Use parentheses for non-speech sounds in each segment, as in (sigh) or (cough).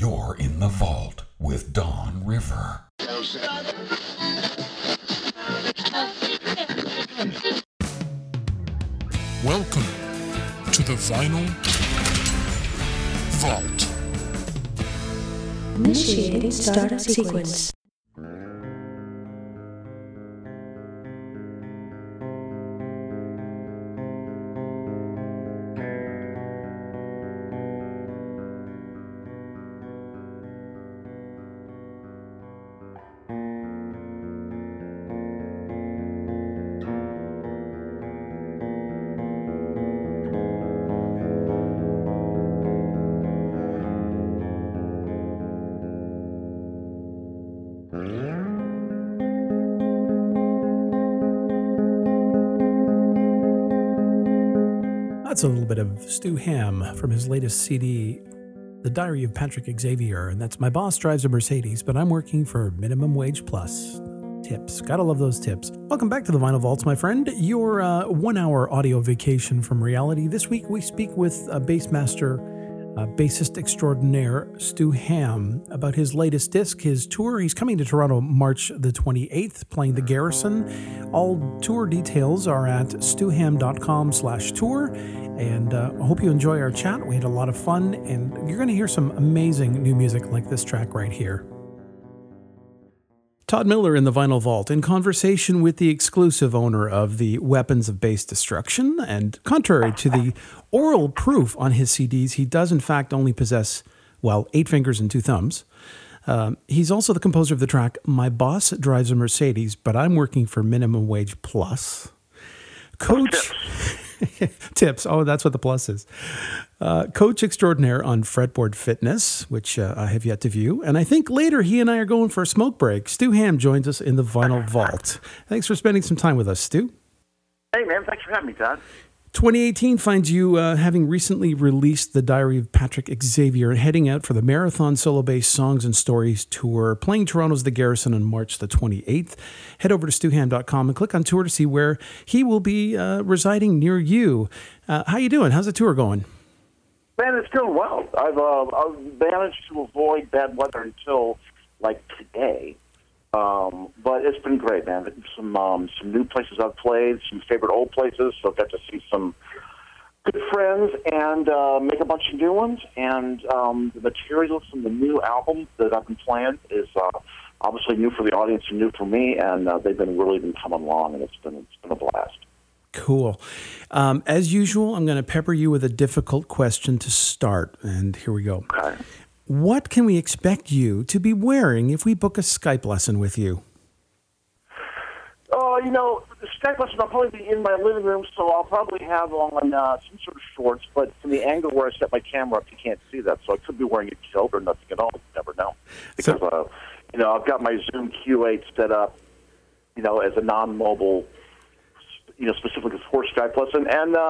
You're in the vault with Don River. Welcome to the Vinyl Vault. Initiating startup sequence. Bit of Stu Hamm from his latest CD, The Diary of Patrick Xavier. And that's My Boss Drives a Mercedes, but I'm working for Minimum Wage Plus. Tips. Gotta love those tips. Welcome back to the Vinyl Vaults, my friend. Your uh, one hour audio vacation from reality. This week we speak with uh, Bassmaster, uh, bassist extraordinaire Stu Hamm about his latest disc, his tour. He's coming to Toronto March the 28th, playing the Garrison. All tour details are at stuhamm.com slash tour. And uh, I hope you enjoy our chat. We had a lot of fun, and you're going to hear some amazing new music like this track right here. Todd Miller in the Vinyl Vault in conversation with the exclusive owner of the Weapons of Bass Destruction. And contrary to the (laughs) aural proof on his CDs, he does in fact only possess, well, eight fingers and two thumbs. Um, he's also the composer of the track My Boss Drives a Mercedes, but I'm working for Minimum Wage Plus. Coach. (laughs) tips. Oh, that's what the plus is. Uh, coach extraordinaire on fretboard fitness, which uh, I have yet to view. And I think later he and I are going for a smoke break. Stu Hamm joins us in the Vinyl Vault. Thanks for spending some time with us, Stu. Hey, man, thanks for having me, Todd. 2018 finds you uh, having recently released the Diary of Patrick Xavier heading out for the Marathon Solo Bass Songs and Stories Tour, playing Toronto's The Garrison on March the 28th. Head over to stuhamm.com and click on tour to see where he will be uh, residing near you. Uh, how you doing? How's the tour going? Man, it's going well. I've, uh, I've managed to avoid bad weather until like today. Um, but it's been great, man. Some um, some new places I've played, some favorite old places. So I've got to see some good friends and uh, make a bunch of new ones. And um, the material from the new album that I've been playing is uh, obviously new for the audience and new for me. And uh, they've been really been coming along, and it's been it's been a blast. Cool. Um, as usual, I'm going to pepper you with a difficult question to start. And here we go. Okay. What can we expect you to be wearing if we book a Skype lesson with you? Oh, you know, the Skype lesson, I'll probably be in my living room, so I'll probably have on uh, some sort of shorts, but from the angle where I set my camera up, you can't see that. So I could be wearing a kilt or nothing at all. You never know. Because, So- uh, you know, I've got my Zoom Q8 set up, you know, as a non-mobile, you know, specifically for Skype lesson, and uh,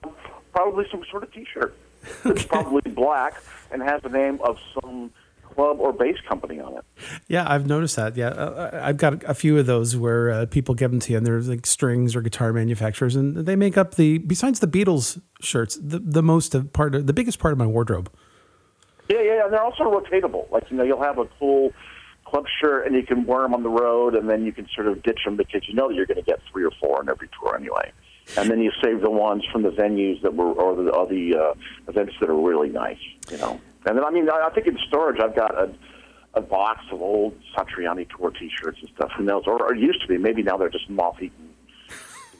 probably some sort of T-shirt. (laughs) It's probably black and has the name of some club or bass company on it. Yeah, I've noticed that. Yeah, uh, I've got a few of those where uh, people give them to you, and they're like strings or guitar manufacturers, and they make up the besides the Beatles shirts, the the most of part of the biggest part of my wardrobe. Yeah, yeah, and they're also rotatable. Like you know, you'll have a cool club shirt, and you can wear them on the road, and then you can sort of ditch them because you know that you're going to get three or four on every tour anyway. And then you save the ones from the venues that were or the or the uh, events that are really nice, you know. And then I mean, I I think in storage, I've got a a box of old Satriani tour T-shirts and stuff. Who knows? Or, or used to be. Maybe now they're just moth-eaten,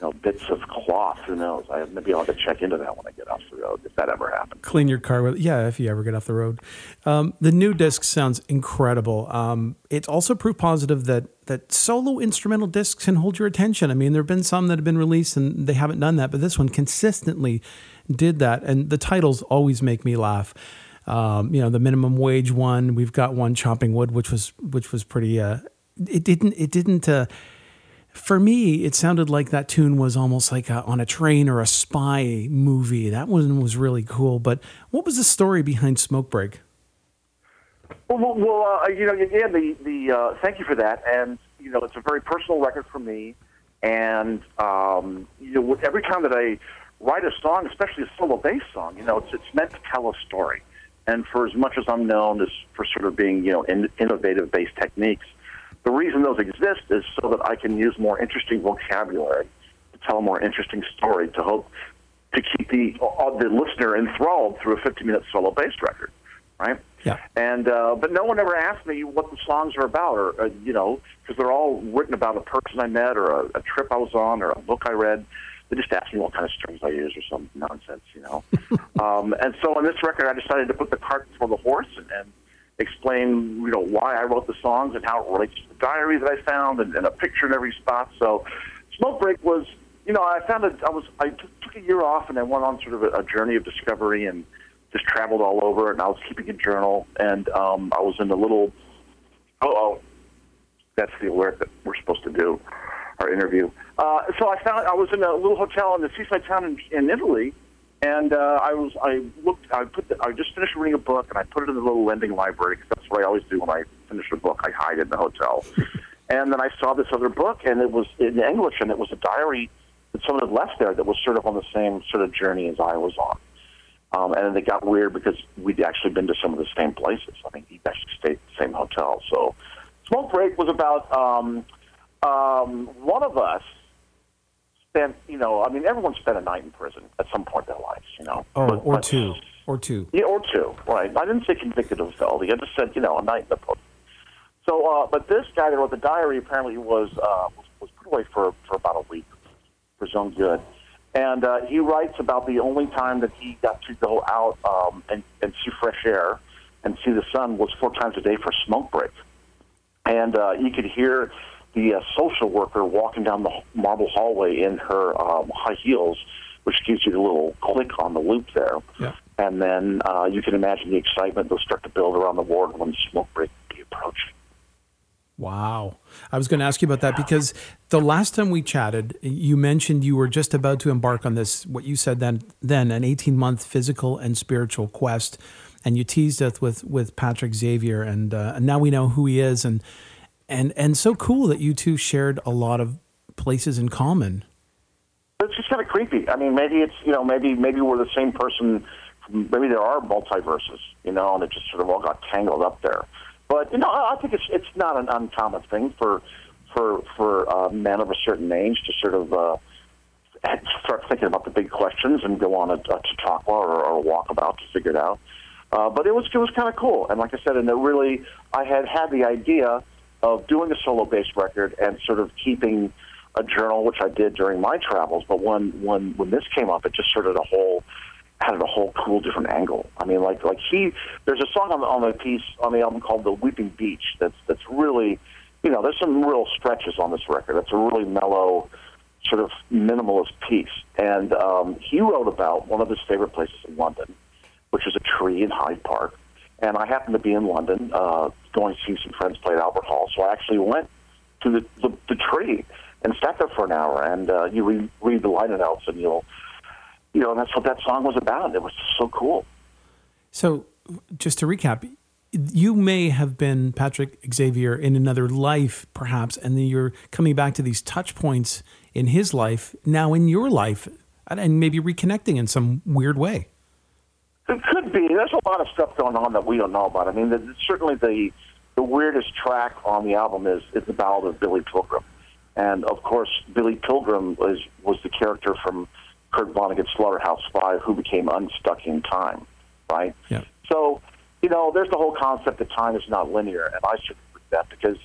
you know, bits of cloth. Who knows? I maybe I'll have to check into that when I get off the road if that ever happens. Clean your car with yeah, if you ever get off the road. Um, the new disc sounds incredible. Um, it's also proof positive that that solo instrumental discs can hold your attention. I mean, there have been some that have been released and they haven't done that, but this one consistently did that. And the titles always make me laugh. Um, you know, the minimum wage one. We've got one chopping wood, which was which was pretty. Uh, it didn't. It didn't. Uh, for me, it sounded like that tune was almost like a, on a train or a spy movie. That one was really cool. But what was the story behind Smoke Break? Well, well, uh, you know, again, the the uh, thank you for that, and you know, it's a very personal record for me, and um, you know, every time that I write a song, especially a solo bass song, you know, it's it's meant to tell a story, And for as much as I'm known as for sort of being, you know, in, innovative bass techniques, the reason those exist is so that I can use more interesting vocabulary to tell a more interesting story to hope to keep the uh, the listener enthralled through a 50 minute solo bass record, right? Yeah. And uh, but no one ever asked me what the songs are about, or uh, you know, because they're all written about a person I met, or a, a trip I was on, or a book I read. They just asked me what kind of strings I use, or some nonsense, you know. (laughs) um, and so on this record, I decided to put the cart before the horse and, and explain, you know, why I wrote the songs and how it relates to the diary that I found, and, and a picture in every spot. So, Smoke Break was, you know, I found it. I was I t- took a year off and I went on sort of a, a journey of discovery and just traveled all over. And I was keeping a journal, and um, I was in a little. Oh, that's the alert that we're supposed to do, our interview. Uh, so I found I was in a little hotel in the seaside town in, in Italy, and uh, I was I looked I put the, I just finished reading a book and I put it in the little lending library because that's what I always do when I finish a book I hide it in the hotel, (laughs) and then I saw this other book and it was in English and it was a diary that someone had left there that was sort of on the same sort of journey as I was on. Um, and then it got weird because we'd actually been to some of the same places. I think he actually stayed at the same hotel. So, Smoke Break was about um, um, one of us spent, you know, I mean, everyone spent a night in prison at some point in their lives, you know. Oh, But- or but- two. Or two. Yeah, or two, right. I didn't say convicted of felony. I just said, you know, a night in the prison. So, uh, but this guy that wrote the diary apparently was, uh, was, was put away for, for about a week for his own good. And uh, he writes about the only time that he got to go out um, and, and see fresh air and see the sun was four times a day for smoke break. And uh, you could hear the uh, social worker walking down the marble hallway in her um, high heels, which gives you the little click on the loop there. Yeah. And then uh, you can imagine the excitement that will start to build around the ward when smoke break will be approaching. Wow. I was going to ask you about that because the last time we chatted, you mentioned you were just about to embark on this, what you said then, then an 18 month physical and spiritual quest. And you teased us with, with Patrick Xavier. And, uh, and now we know who he is. And, and, and so cool that you two shared a lot of places in common. It's just kind of creepy. I mean, maybe it's you know maybe maybe we're the same person. Maybe there are multiverses, you know, and it just sort of all got tangled up there. But you know, I think it's it's not an uncommon thing for for for uh, men of a certain age to sort of uh, start thinking about the big questions and go on a, a chautauqua or, or a walkabout to figure it out. Uh, but it was it was kind of cool, and like I said, and it really I had had the idea of doing a solo bass record and sort of keeping a journal, which I did during my travels. But when when when this came up, it just sort of a whole had a whole cool different angle. I mean, like like he there's a song on the on the piece on the album called "The Weeping Beech" that's that's really you know there's some real stretches on this record. It's a really mellow sort of minimalist piece, and um, he wrote about one of his favorite places in London, which is a tree in Hyde Park. And I happened to be in London, uh, going to see some friends play at Albert Hall. So I actually went to the, the, the tree and sat there for an hour. And uh, you read, read the liner notes, and you'll, you know, that's what that song was about. It was so cool. So, just to recap, you may have been Patrick Xavier in another life, perhaps, and then you're coming back to these touch points in his life now in your life, and maybe reconnecting in some weird way. It could be. There's a lot of stuff going on that we don't know about. I mean, the, certainly the the weirdest track on the album is is the Ballad of Billy Pilgrim, and of course, Billy Pilgrim was was the character from Kurt Vonnegut's Slaughterhouse Five who became unstuck in time, right? Yeah. So, you know, there's the whole concept that time is not linear, and I should with that because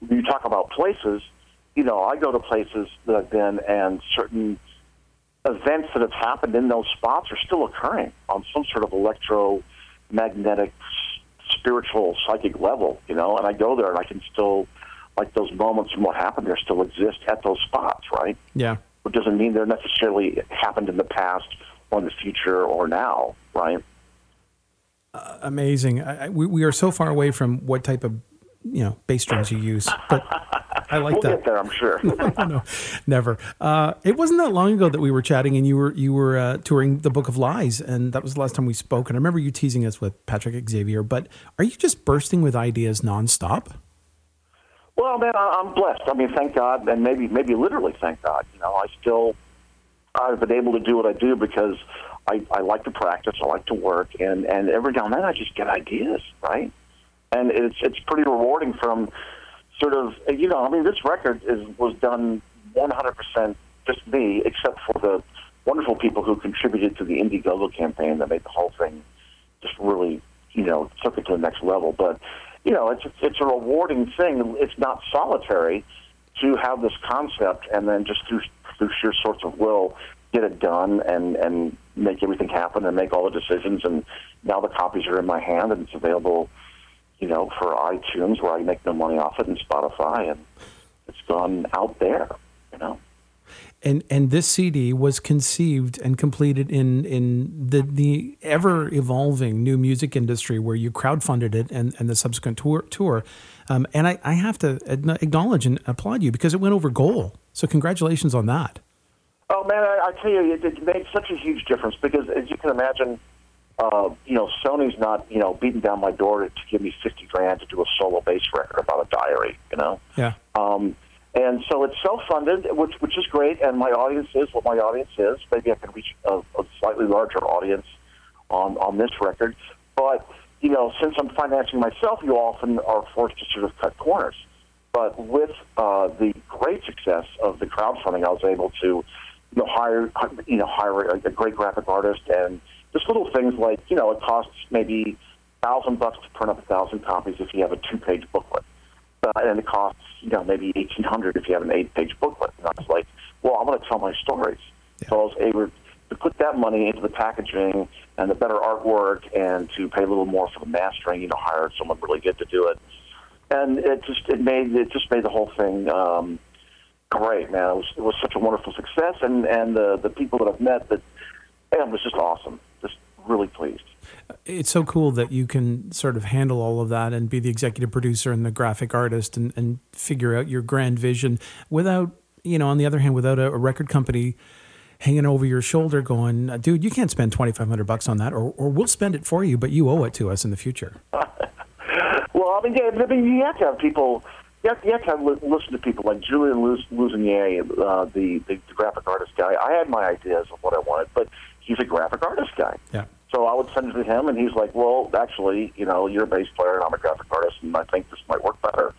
when you talk about places, you know, I go to places that I've been, and certain events that have happened in those spots are still occurring on some sort of electromagnetic, spiritual, psychic level, you know. And I go there, and I can still, like those moments from what happened there, still exist at those spots, right? Yeah. It doesn't mean they're necessarily happened in the past or in the future or now, right? Uh, amazing. I, I, we, we are so far away from what type of you know bass drums you use, but I like We'll that. get there, I'm sure. (laughs) oh, no, never. Uh, it wasn't that long ago that we were chatting, and you were you were uh, touring the Book of Lies, and that was the last time we spoke. And I remember you teasing us with Patrick Xavier. But are you just bursting with ideas nonstop? Well, man, I- I'm blessed. I mean, thank God, and maybe maybe literally thank God. You know, I still I've been able to do what I do because I, I like to practice, I like to work, and and every now and then I just get ideas, right? And it's it's pretty rewarding from sort of you know I mean this record is was done 100% just me, except for the wonderful people who contributed to the Indiegogo campaign that made the whole thing just really you know took it to the next level. But you know it's it's a rewarding thing. It's not solitary to have this concept and then just through through sheer sorts of will get it done and and make everything happen and make all the decisions and now the copies are in my hand and it's available you know for iTunes where I make no money off it and Spotify and it's gone out there you know and and this CD was conceived and completed in in the the ever evolving new music industry where you crowdfunded it and, and the subsequent tour tour, um, and I, I have to acknowledge and applaud you because it went over goal. So congratulations on that. Oh man, I, I tell you, it, it made such a huge difference because as you can imagine, uh, you know, Sony's not you know beating down my door to, to give me fifty grand to do a solo bass record about a diary, you know. Yeah. Um, and so it's self-funded, which which is great. And my audience is what my audience is. Maybe I can reach a, a slightly larger audience on on this record, but you know, since I'm financing myself, you often are forced to sort of cut corners. But with uh, the great success of the crowdfunding, I was able to, you know, hire you know hire a, a great graphic artist and just little things like you know it costs maybe thousand bucks to print up a thousand copies if you have a two-page booklet uh, and it costs you know maybe eighteen hundred if you have an eight-page booklet. And I was like, well, I'm going to tell my stories. Yeah. So I was able to put that money into the packaging and the better artwork, and to pay a little more for the mastering. You know, hire someone really good to do it, and it just it made it just made the whole thing. Um, great, man. It was, it was such a wonderful success, and and the the people that I've met that, man, it was just awesome. Really pleased it's so cool that you can sort of handle all of that and be the executive producer and the graphic artist and, and figure out your grand vision without, you know, on the other hand, without a, a record company hanging over your shoulder going, dude, you can't spend 2500 bucks on that or, or we'll spend it for you, but you owe it to us in the future. (laughs) well, I mean, yeah, I mean, you have to have people, you have, you have to have, listen to people like Julian Lusinier, uh, the, the, the graphic artist guy. I had my ideas of what I wanted, but he's a graphic artist guy. Yeah. So I would send it to him, and he's like, "Well, actually, you know, you're a bass player, and I'm a graphic artist, and I think this might work better."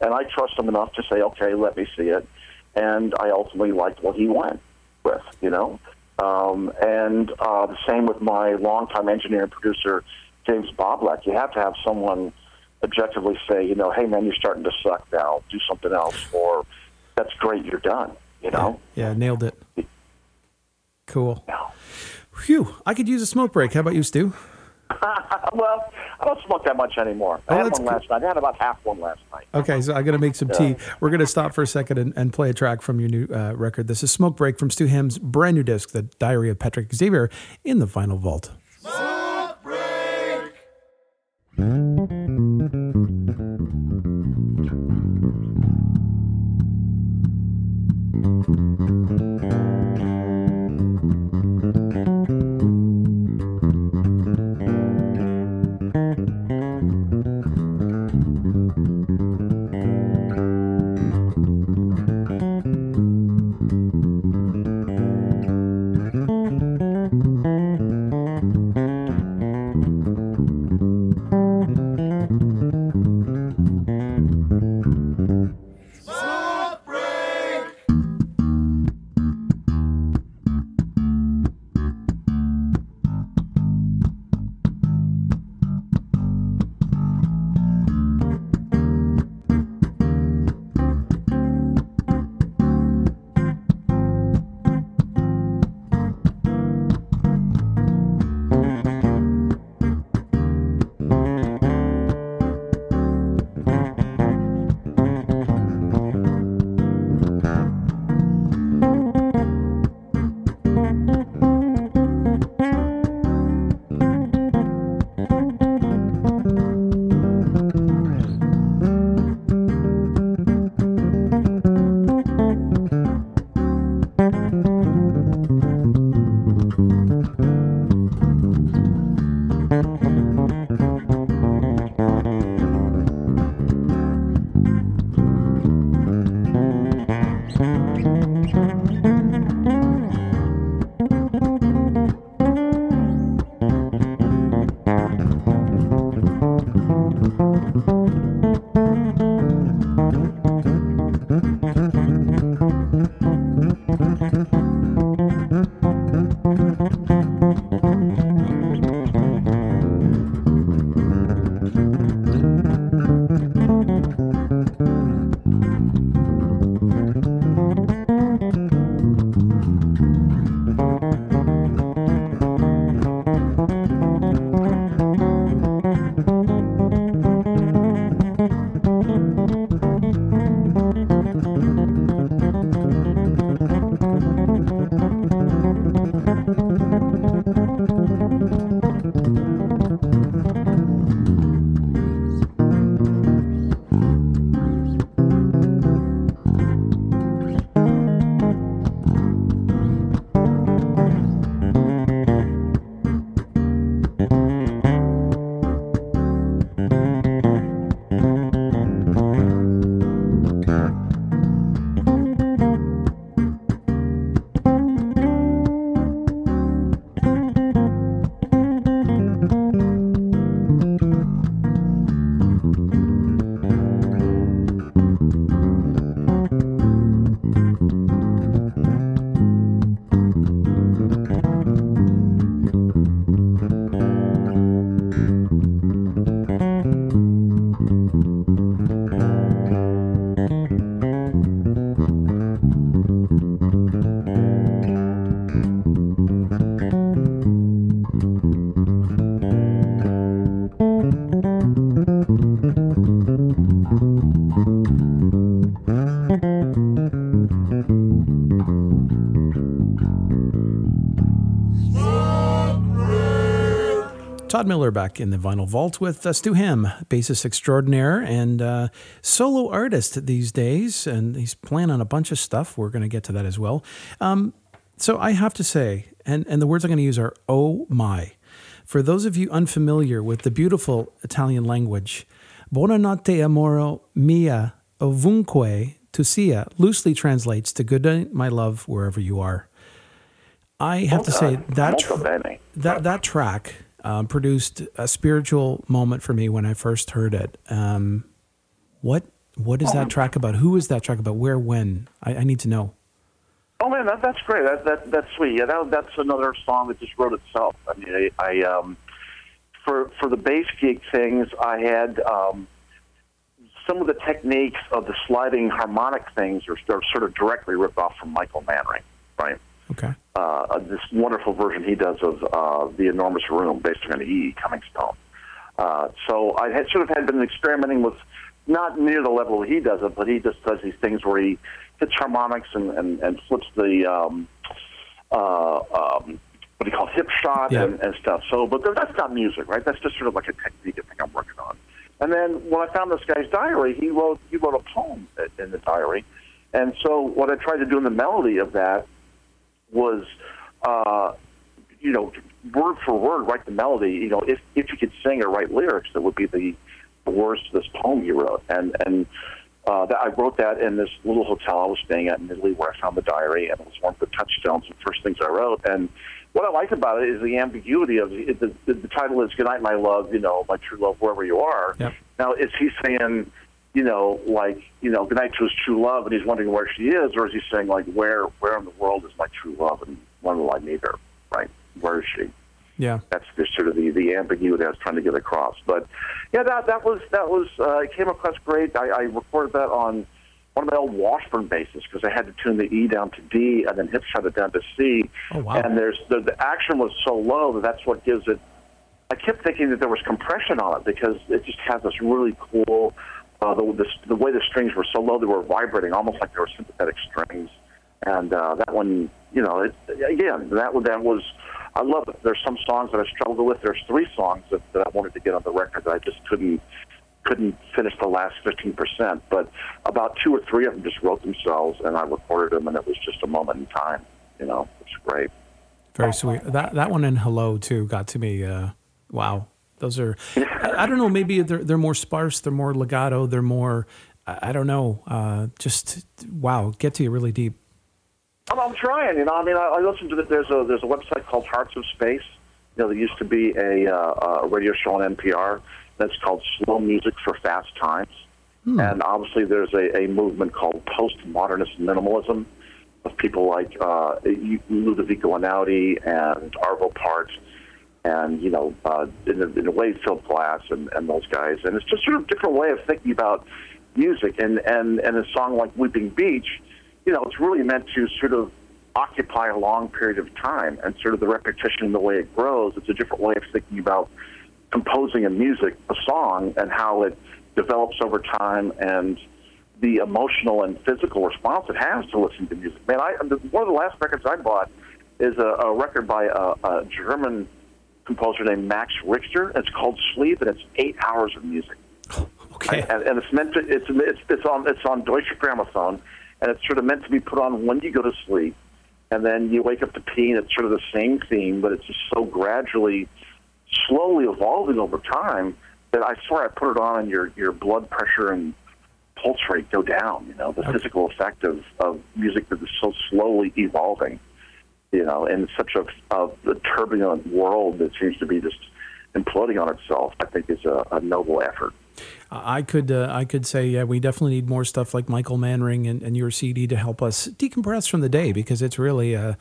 And I trust him enough to say, "Okay, let me see it." And I ultimately liked what he went with, you know. Um, and uh, the same with my longtime engineer and producer, James Boblek. You have to have someone objectively say, you know, "Hey, man, you're starting to suck now. Do something else," or "That's great, you're done." You know. Yeah, yeah nailed it. Cool. Yeah. Phew, I could use a smoke break. How about you, Stu? (laughs) well, I don't smoke that much anymore. I oh, had one last night. I had about half one last night. Okay, so I'm going to make some tea. We're going to stop for a second and, and play a track from your new uh, record. This is Smoke Break from Stu Hamm's brand new disc, The Diary of Patrick Xavier, in the Vinyl Vault. Todd Miller back in the vinyl vault with uh, Stu Hamm, bassist extraordinaire and uh, solo artist these days, and he's playing on a bunch of stuff. We're going to get to that as well. Um, so I have to say, and and the words I'm going to use are "oh my." For those of you unfamiliar with the beautiful Italian language, "Buonanotte amoro mia ovunque tu sia" loosely translates to "Good night, my love, wherever you are." I have to say that that that track um, produced a spiritual moment for me when I first heard it. Um, what what is that track about? Who is that track about? Where? When? I, I need to know. Oh man, that, that's great. That, that that's sweet. Yeah, that, that's another song that just wrote itself. I mean, I, I um, for for the bass gig things, I had um, some of the techniques of the sliding harmonic things are, are sort of directly ripped off from Michael Manring, right? Okay. uh, this wonderful version he does of uh, the enormous room based on an E. Cummings poem. Uh, so I had sort of had been experimenting with not near the level he does it, but he just does these things where he hits harmonics and, and, and flips the um, uh, um, what do you call it, hip shot Yeah. and, and stuff. So, but that's not music, right? That's just sort of like a technique thing I'm working on. And then when I found this guy's diary, he wrote he wrote a poem in the diary, and so what I tried to do in the melody of that was, uh, you know, word for word, write the melody. You know, if if you could sing or write lyrics, that would be the, the words to this poem you wrote. And and uh, that, I wrote that in this little hotel I was staying at in Italy, where I found the diary, and it was one of the touchstones and first things I wrote. And what I like about it is the ambiguity of the the, the, the title is "Good Night, My Love," you know, my true love, wherever you are. Yep. Now, is he saying? You know, like you know, goodnight to his true love, and he's wondering where she is, or is he saying like, where, where in the world is my true love, and when will I meet her? Right? Where is she? Yeah. That's the sort of the, the ambiguity I was trying to get across. But yeah, that that was that was uh, it came across great. I, I recorded that on one of my old Washburn basses because I had to tune the E down to D and then hip shot it down to C. Oh, wow. And there's the, the action was so low that that's what gives it. I kept thinking that there was compression on it because it just has this really cool. Uh, the, the the way the strings were so low, they were vibrating almost like they were sympathetic strings. And uh, that one, you know, it, again, that that was. I love it. There's some songs that I struggled with. There's three songs that, that I wanted to get on the record that I just couldn't couldn't finish the last 15%. But about two or three of them just wrote themselves, and I recorded them, and it was just a moment in time. You know, it's great. Very sweet. That that one and hello too got to me. Uh, wow, those are. (laughs) I, don't know. Maybe they're they're more sparse. They're more legato. They're more. I, don't know. Uh, just wow, get to you really deep. I'm, I'm trying. You know, I mean, I, I listen to the, there's a there's a website called Hearts of Space. You know, there used to be a, uh, a radio show on NPR that's called Slow Music for Fast Times, and obviously there's a, a movement called postmodernist minimalism of people like uh, Ludovico Einaudi and Arvo Part, and you know, uh, in, a, in a way, Phil Glass and, and those guys. And it's just sort of a different way of thinking about music. And and and a song like Weeping Beech, you know, it's really meant to sort of occupy a long period of time and sort of the repetition, and the way it grows. It's a different way of thinking about composing a music, a song, and how it develops over time and the emotional and physical response it has to listening to music. Man, I one of the last records I bought is a, a record by a, a German composer named Max Richter. It's called Sleep, and it's eight hours of music. (gasps) Okay. And, and it's meant to it's it's it's on it's on Deutsche Grammophon, and it's sort of meant to be put on when you go to sleep, and then you wake up to pee, and it's sort of the same theme, but it's just so gradually, slowly evolving over time that I swear I put it on, and your your blood pressure and pulse rate go down. You know, the physical effect of of music that is so slowly evolving. You know, in such a, a, a turbulent world that seems to be just imploding on itself, I think is a, a noble effort. I could uh, I could say yeah, we definitely need more stuff like Michael Manring and, and your CD to help us decompress from the day because it's really uh,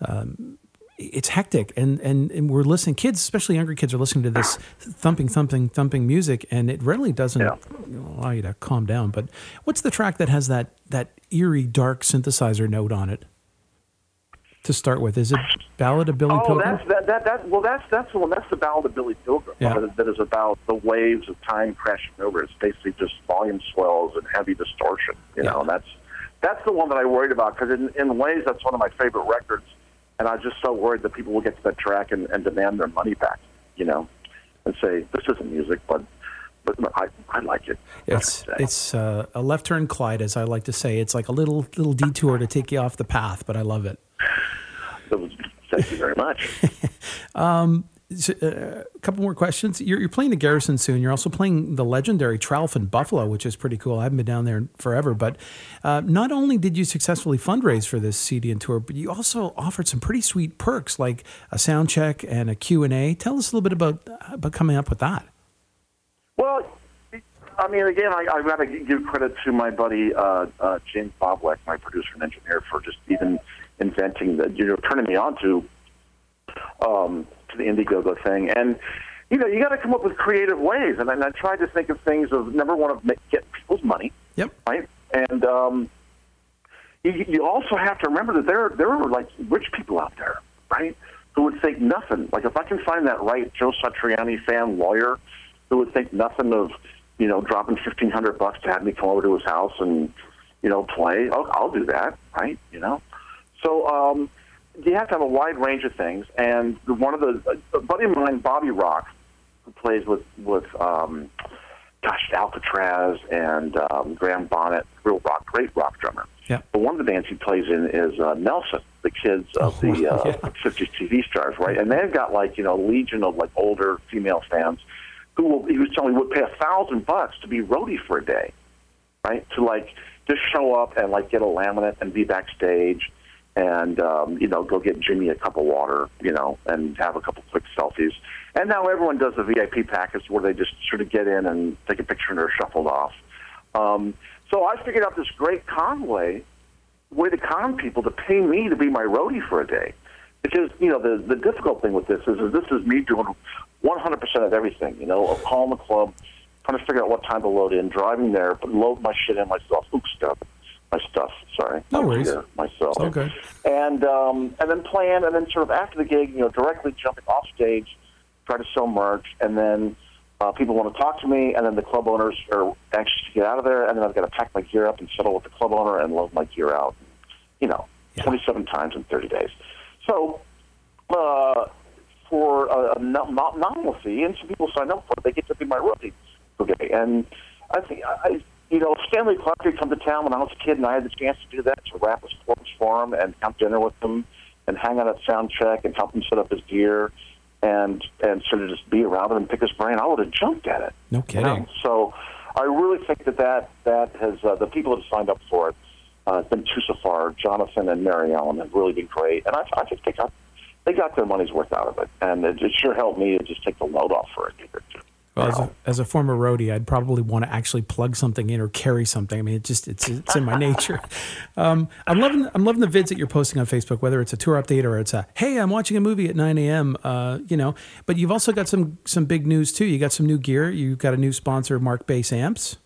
um, it's hectic and, and and we're listening. Kids, especially younger kids, are listening to this thumping, thumping, thumping music, and it really doesn't Yeah. allow you to calm down. But what's the track that has that that eerie, dark synthesizer note on it? To start with, is it Ballad of Billy Oh, Pilgrim? that's that, that that well, that's that's the one. That's the ballad of Billy Pilgrim. Yeah. That, that is about the waves of time crashing over. It's basically just volume swells and heavy distortion. You Yeah. know, and that's that's the one that I worried about because in in ways that's one of my favorite records, and I'm just so worried that people will get to that track and, and demand their money back. You know, and say, "This isn't music," but but I I like it. It's it's uh, a left turn, Clyde, as I like to say. It's like a little little detour to take you off the path, but I love it. So, thank you very much. (laughs) So, uh, a couple more questions. You're, you're playing the Garrison soon. You're also playing the legendary Tralf in Buffalo, which is pretty cool. I haven't been down there forever, but uh, not only did you successfully fundraise for this CD and tour, but you also offered some pretty sweet perks like a sound check and a Q&A. Tell us a little bit about, about coming up with that. Well, I mean, again, I, I got to give credit to my buddy uh, uh, James Bobleck, my producer and engineer, for just even inventing the, you know, turning me on to um, to the Indiegogo thing. And you know, you got to come up with creative ways. And, and I tried to think of things of number one of make, get people's money, Yep. right? And um, you, you also have to remember that there there are like rich people out there, right, who would think nothing. Like if I can find that right Joe Satriani fan lawyer who would think nothing of you know dropping fifteen hundred bucks to have me come over to his house and you know play, I'll, I'll do that, right? You know, so. um you have to have a wide range of things, and one of the a buddy of mine, Bobby Rock, who plays with with um, gosh Alcatrazz and um, Graham Bonnet, real rock, great rock drummer. Yeah. But one of the bands he plays in is uh, Nelson, the kids of Oh, the (laughs) uh, yeah. 50s TV stars, right? And they've got like you know legion of like older female fans who will, he was telling me would pay a thousand bucks to be roadie for a day, right? To like just show up and like get a laminate and be backstage and um, you know go get Jimmy a cup of water, you know, and have a couple quick selfies. And now everyone does the VIP package where they just sort of get in and take a picture and they're shuffled off. Um, so I figured out this great con way, way to con people to pay me to be my roadie for a day. Because you know the the difficult thing with this is, is this is me doing 100% of everything. You know, calling the club, trying to figure out what time to load in, driving there, but load my shit in myself. Oops, stuff, my stuff. Sorry, No worries. gear, myself. Good. And um, and then plan, and then sort of after the gig, you know, directly jumping off stage, try to sell merch, and then uh, people want to talk to me, and then the club owners are anxious to get out of there, and then I've got to pack my gear up and settle with the club owner and load my gear out. You know, Yeah. 27 times in 30 days. So uh, for a, a no- no- nominal fee, and some people sign up for it, they get to be my rookie. Okay, and I think I, you know, Stanley Clarke had come to town when I was a kid, and I had the chance to do that to wrap his corpse for him and have dinner with him, and hang out at sound check and help him set up his gear, and and sort of just be around him and pick his brain. I would have jumped at it. No you kidding. know? So I really think that that, that has uh, the people that have signed up for it. Uh, it's been two so far. Jonathan and Mary Ellen have really been great, and I, I think they got they got their money's worth out of it, and it, it sure helped me to just take the load off for a gig or two. Well, as a, as a former roadie, I'd probably want to actually plug something in or carry something. I mean, it just it's it's in my (laughs) nature. Um, I'm loving I'm loving the vids that you're posting on Facebook, whether it's a tour update or it's a hey, I'm watching a movie at 9 a.m. Uh, you know, but you've also got some some big news too. You got some new gear. You've got a new sponsor, Markbass Amps.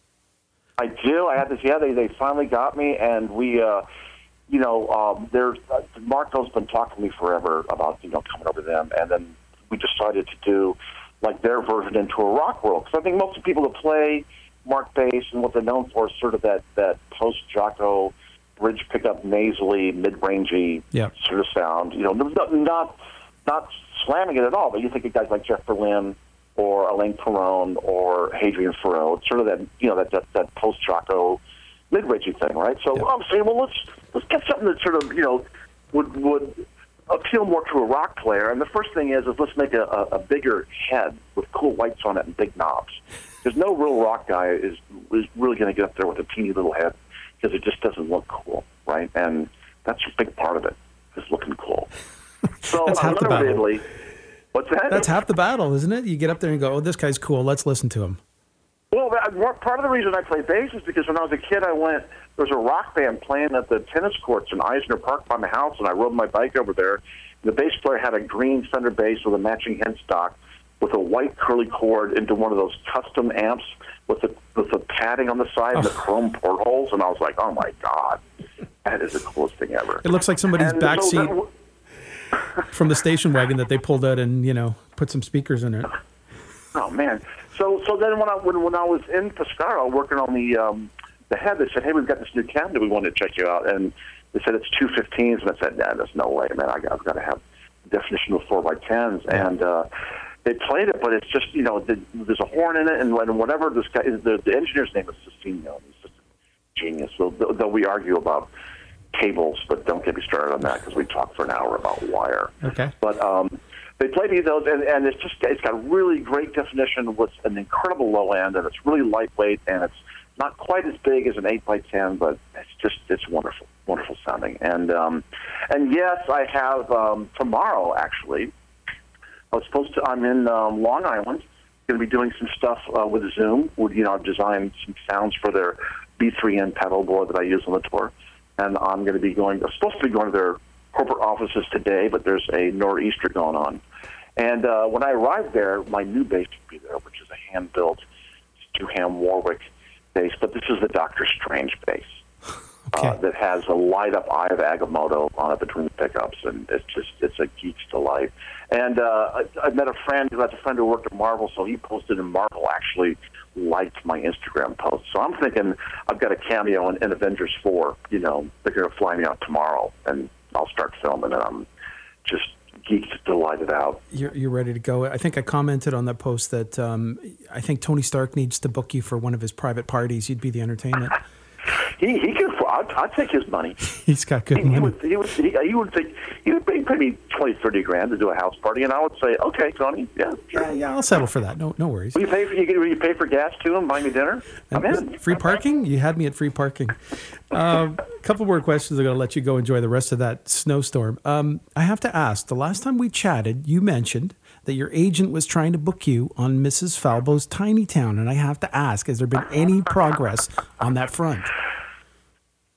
I do. I had this. Yeah, they they finally got me, and we, uh, you know, um, there's uh, Marco's been talking to me forever about you know coming over to them, and then we decided to do like their version into a rock world because I think most of the people that play Markbass and what they're known for is sort of that that post Jaco bridge pickup nasally mid rangey Yeah. sort of sound. You know, not not not slamming it at all, but you think of guys like Jeff Berlin or Alain Perron or Hadrien Feraud. It's sort of that you know that that, that post Jaco mid rangey thing, right? So Yeah. I'm saying, well, let's let's get something that sort of you know would would appeal more to a rock player. And the first thing is is let's make a, a, a bigger head with cool lights on it and big knobs. Because no real rock guy is is really going to get up there with a teeny little head because it just doesn't look cool, right? And that's a big part of it is looking cool. (laughs) So That's half the battle. what's that? That's half the battle, isn't it? You get up there and go, oh, this guy's cool. Let's listen to him. Well, that, part of the reason I play bass is because when I was a kid, I went. There was a rock band playing at the tennis courts in Eisner Park by my house, and I rode my bike over there. The bass player had a green Fender bass with a matching headstock, with a white curly cord into one of those custom amps with the with the padding on the side and the chrome portholes, and I was like, oh my god, that is the coolest thing ever. It looks like somebody's And back so seat that- (laughs) from the station wagon that they pulled out and you know put some speakers in it. Oh man! So so then when I when, when I was in Pescara working on the um, the head, they said, "Hey, we've got this new cabinet. We wanted to check you out." And they said it's two fifteens, and I said, "Nah, there's no way, man. I, I've got to have definition of four by tens." And uh, they played it, but it's just you know the, there's a horn in it, and when whatever this guy, the, the engineer's name is Cicino, he's just a genius. So though though we argue about cables, but don't get me started on that because we talk for an hour about wire. Okay. But um, they play me those, and, and it's just it's got really great definition with an incredible low end, and it's really lightweight, and it's not quite as big as an eight by ten, but it's just it's wonderful, wonderful sounding. And um, and yes, I have um, tomorrow actually. I was supposed to. I'm in um, Long Island. Going to be doing some stuff uh, with Zoom. With you know, I've designed some sounds for their B3N pedal board that I use on the tour, and I'm going to be going. I'm supposed to be going to their corporate offices today, but there's a nor'easter going on. And uh, when I arrived there, my new bass would be there, which is a hand-built Stu Hamm Warwick bass. But this is the Doctor Strange bass Okay. uh, that has a light-up eye of Agamotto on it between the pickups, and it's just it's a geek's delight. And uh, I, I met a friend who has a friend who worked at Marvel, so he posted, and Marvel actually liked my Instagram post. So I'm thinking I've got a cameo in, in Avengers 4. You know, they're going to fly me out tomorrow, and I'll start filming, and I'm just geeked, delighted out. You're, you're ready to go. I think I commented on that post that um, I think Tony Stark needs to book you for one of his private parties. You'd be the entertainment. (laughs) He he can. I'd, I'd take his money. (laughs) He's got good He, he money. would he would he, he would think he would pay, me twenty thirty grand to do a house party, and I would say, okay, Tony, yeah, sure. Yeah, yeah, I'll settle for that. No, no worries. Will you pay for you, will you pay for gas too and buy me dinner? I'm in. Free parking? You had me at free parking. Um, a couple more questions. I'm going to let you go enjoy the rest of that snowstorm. Um, I have to ask the last time we chatted, you mentioned that your agent was trying to book you on Mrs. Falbo's Tiny Town. And I have to ask, has there been any progress on that front?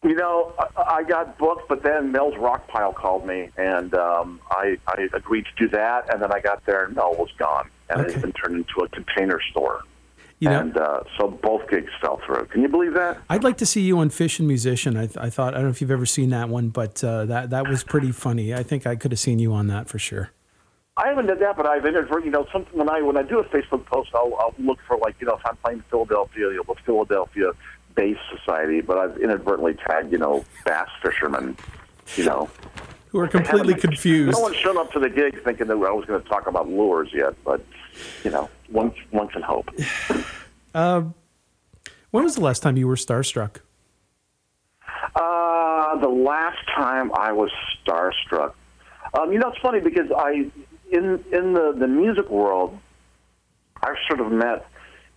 You know, I, I got booked, but then Mel's Rockpile called me, and um, I, I agreed to do that. And then I got there, and Mel was gone, and Okay. it's been turned into a container store. You know, and uh, so both gigs fell through. Can you believe that? I'd like to see you on Fish and Musician. I, I thought, I don't know if you've ever seen that one, but uh, that, that was pretty funny. I think I could have seen you on that for sure. I haven't done that, but I've inadvertently, you know, something when I when I do a Facebook post, I'll, I'll look for like, you know, if I'm playing Philadelphia, you know, Philadelphia Bass Society, but I've inadvertently tagged, you know, bass fishermen, you know. Who are completely confused. No one's shown up to the gig thinking that I was going to talk about lures yet, but you know, one one can hope. (sighs) When was the last time you were starstruck? Uh, the last time I was starstruck, um, you know, it's funny because I, in in the the music world, I've sort of met,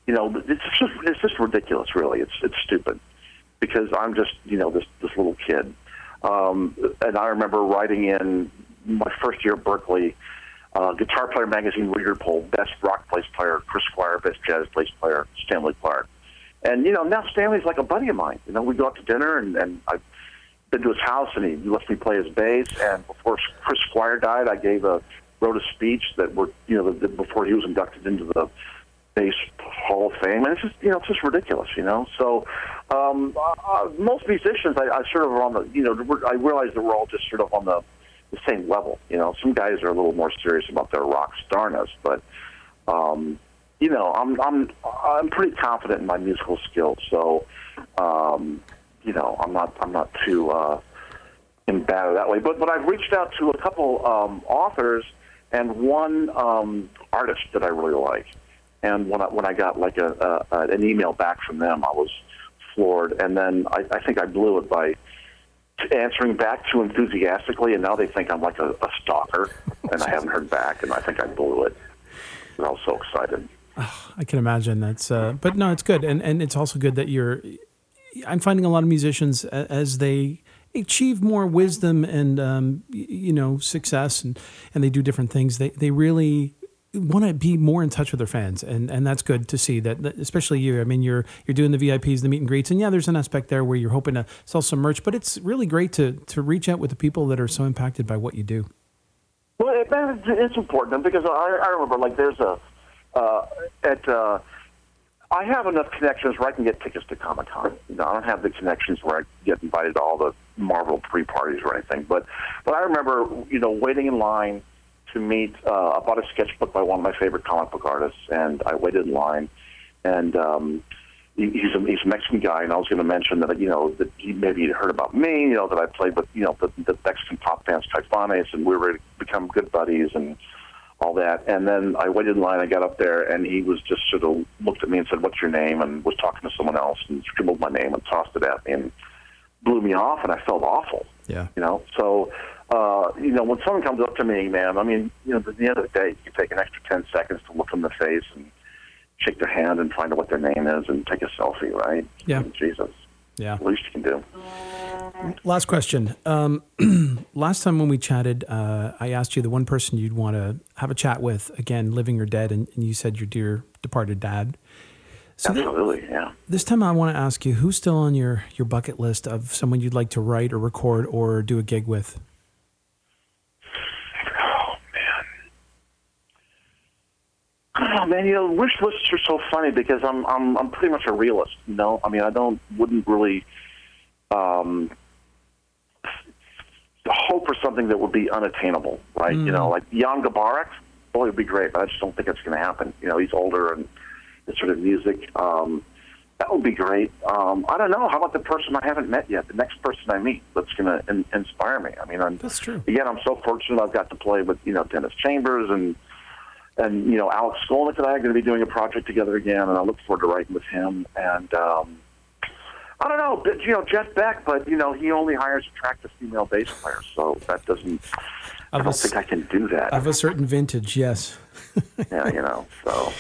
you know, it's just it's just ridiculous, really. It's it's stupid because I'm just you know this this little kid, um, and I remember writing in my first year at Berklee. Uh, Guitar Player magazine reader poll: best rock bass player, Chris Squire; best jazz bass player, Stanley Clarke. And you know, now Stanley's like a buddy of mine. You know, we go out to dinner, and, and I've been to his house, and he lets me play his bass. And before Chris Squire died, I gave a wrote a speech that were you know the, the, before he was inducted into the bass Hall of Fame, and it's just you know it's just ridiculous, you know. So um, uh, most musicians, I, I sort of are on the you know I realize that we're all just sort of on the the same level. You know, some guys are a little more serious about their rock starness, but um, you know, I'm I'm I'm pretty confident in my musical skills. So, um, you know, I'm not I'm not too uh, embattled that way. But but I've reached out to a couple um, authors and one um, artist that I really like. And when I when I got like a, a an email back from them, I was floored. And then I, I think I blew it by answering back too enthusiastically, and now they think I'm like a, a stalker, and I haven't heard back, and I think I blew it. And I was so excited. I can imagine that's, uh, but no, it's good, and and it's also good that you're. I'm finding a lot of musicians as they achieve more wisdom and um, you know success, and and they do different things. They they really want to be more in touch with their fans, and and that's good to see that, especially you. I mean, you're you're doing the VIPs, the meet and greets, and yeah, there's an aspect there where you're hoping to sell some merch, but it's really great to to reach out with the people that are so impacted by what you do. Well, it, it's, important because I, I remember like there's a uh, at uh, I have enough connections where I can get tickets to Comic Con. You know, I don't have the connections where I get invited to all the Marvel pre parties or anything. But but I remember you know waiting in line to meet. Uh, I bought a sketchbook by one of my favorite comic book artists, and I waited in line, and um, he- he's a he's a Mexican guy, and I was going to mention that you know that he maybe had heard about me, you know that I played with you know the, the Mexican pop bands Caifanes, and we were become good buddies, and all that. And then I waited in line. I got up there, and he was just sort of looked at me and said, "What's your name?" and was talking to someone else and scribbled my name and tossed it at me and blew me off, and I felt awful. Yeah. You know, so uh, you know when someone comes up to me, man, I mean, you know, at the end of the day, you can take an extra ten seconds to look them in the face and shake their hand and find out what their name is and take a selfie, right? Yeah. Jesus, Yeah. the least you can do. Last question. Um, (clears throat) last time when we chatted, uh, I asked you the one person you'd want to have a chat with, again, living or dead, and, and you said your dear departed dad. So th- Absolutely, yeah. this time I want to ask you who's still on your, your bucket list of someone you'd like to write or record or do a gig with? Oh man. Oh man, you know, wish lists are so funny because I'm I'm I'm pretty much a realist. You know, I mean, I don't wouldn't really um, hope for something that would be unattainable, right? You know, like Jan Garbarek, boy, it'd be great, but I just don't think it's going to happen. You know, he's older and his sort of music. Um, that would be great. Um, I don't know. How about the person I haven't met yet? The next person I meet that's going to in- inspire me. I mean, I'm That's true. again, I'm so fortunate I've got to play with you know Dennis Chambers and and you know Alex Skolnick and I are going to be doing a project together again, and I look forward to writing with him. And um, I don't know, but, you know Jeff Beck, but you know he only hires attractive female bass players, so that doesn't. I Of a don't s- think I can do that. Of a certain vintage, yes. (laughs) yeah, you know. So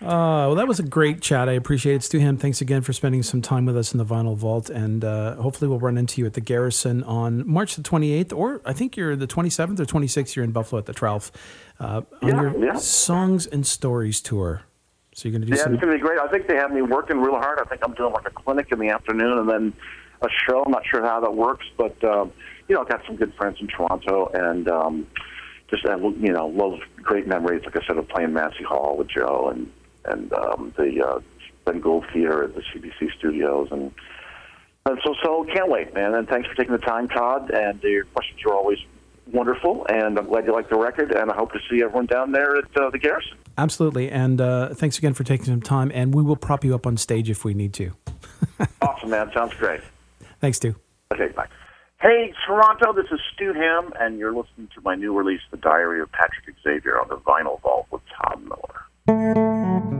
Uh, well, that was a great chat. I appreciate it. Stu Hamm, thanks again for spending some time with us in the Vinyl Vault. And uh, hopefully, we'll run into you at the Garrison on March the 28th, or I think you're the 27th or 26th. You're in Buffalo at the Tralf uh, on Yeah, your yeah. Songs and Stories tour. So you're going to do yeah, some. it's going to be great. I think they have me working real hard. I think I'm doing like a clinic in the afternoon and then a show. I'm not sure how that works, but um, you know, I've got some good friends in Toronto and um, just you know, love great memories. Like I said, of playing Massey Hall with Joe and and um, the uh, Glenn Gould Theater at the CBC Studios and. And so, so can't wait, man. And thanks for taking the time, Todd. And your questions are always wonderful. And I'm glad you like the record. And I hope to see everyone down there at uh, the Garrison. Absolutely. And uh, thanks again for taking some time. And we will prop you up on stage if we need to. (laughs) Awesome, man. Sounds great. Thanks, Stu. Okay, bye. Hey, Toronto, this is Stu Hamm, and you're listening to my new release, The Diary of Patrick Xavier, on the Vinyl Vault with Tom Miller.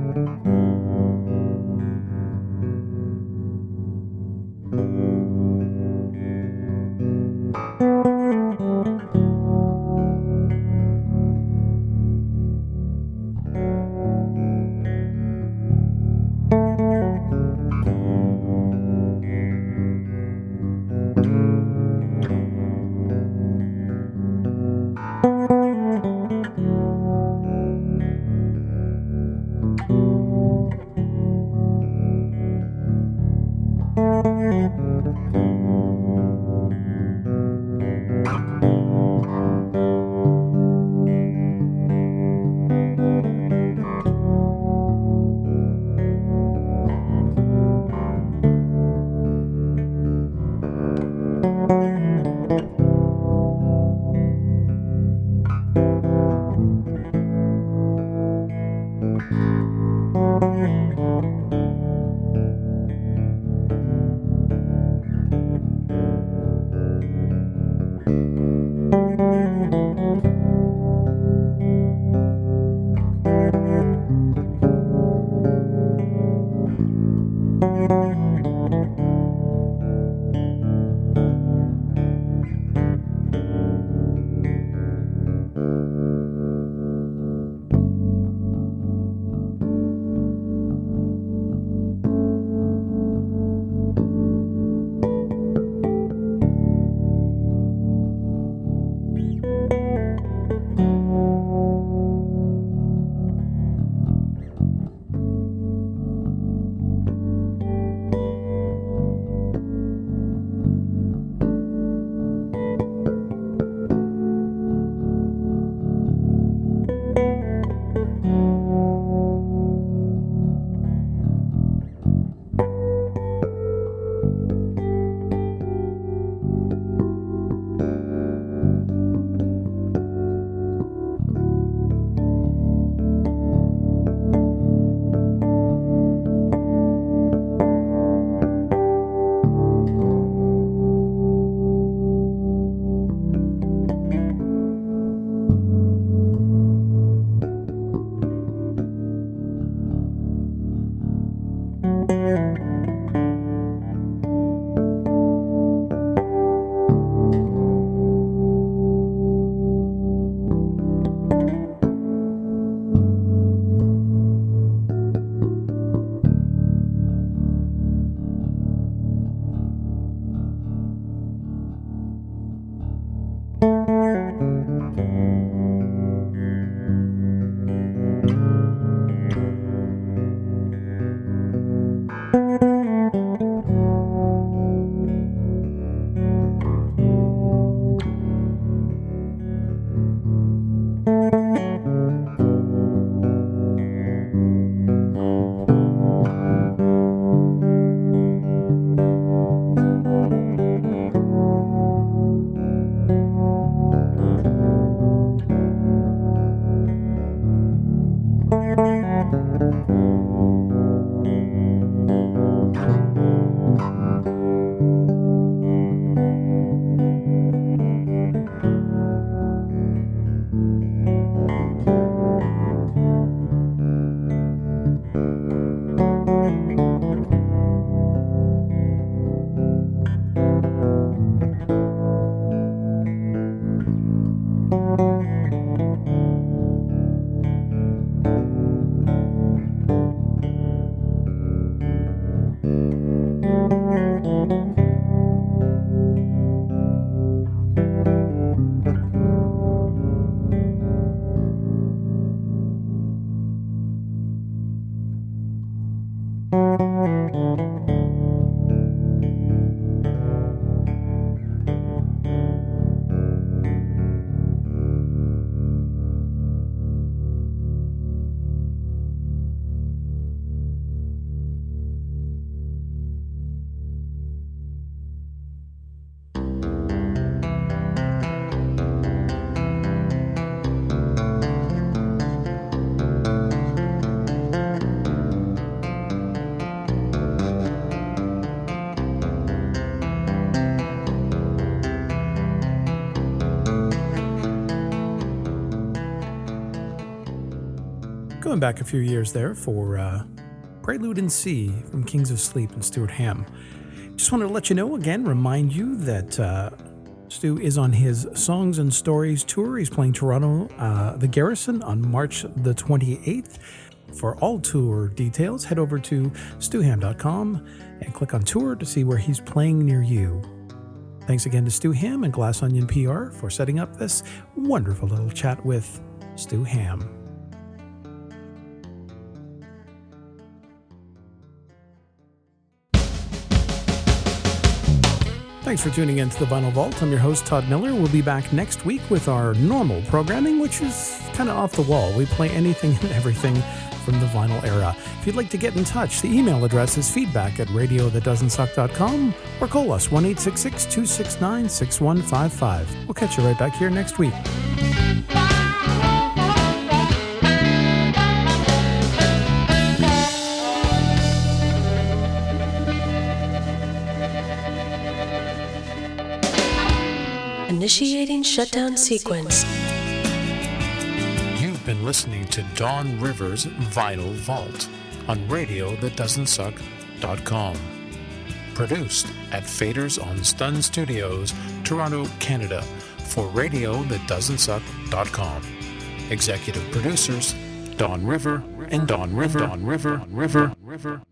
Going back a few years there for uh, Prelude in C from Kings of Sleep and Stuart Hamm. Just wanted to let you know again, remind you that uh, Stu is on his Songs and Stories tour. He's playing Toronto, uh, the Garrison, on March the 28th. For all tour details, head over to stuhamm.com and click on tour to see where he's playing near you. Thanks again to Stu Hamm and Glass Onion PR for setting up this wonderful little chat with Stu Hamm. Thanks for tuning in to the Vinyl Vault. I'm your host, Todd Miller. We'll be back next week with our normal programming, which is kind of off the wall. We play anything (laughs) and everything from the vinyl era. If you'd like to get in touch, the email address is feedback at radiothatdoesn'tsuck.com or call us 1 269 6155. We'll catch you right back here next week. Initiating shutdown sequence. You've been listening to Dawn Rivers Vinyl Vault on RadioThatDoesn'tSuck.com. Produced at Faders on Stun Studios, Toronto, Canada, for RadioThatDoesn'tSuck.com. Executive producers Dawn River and Dawn River, Dawn River, River, River.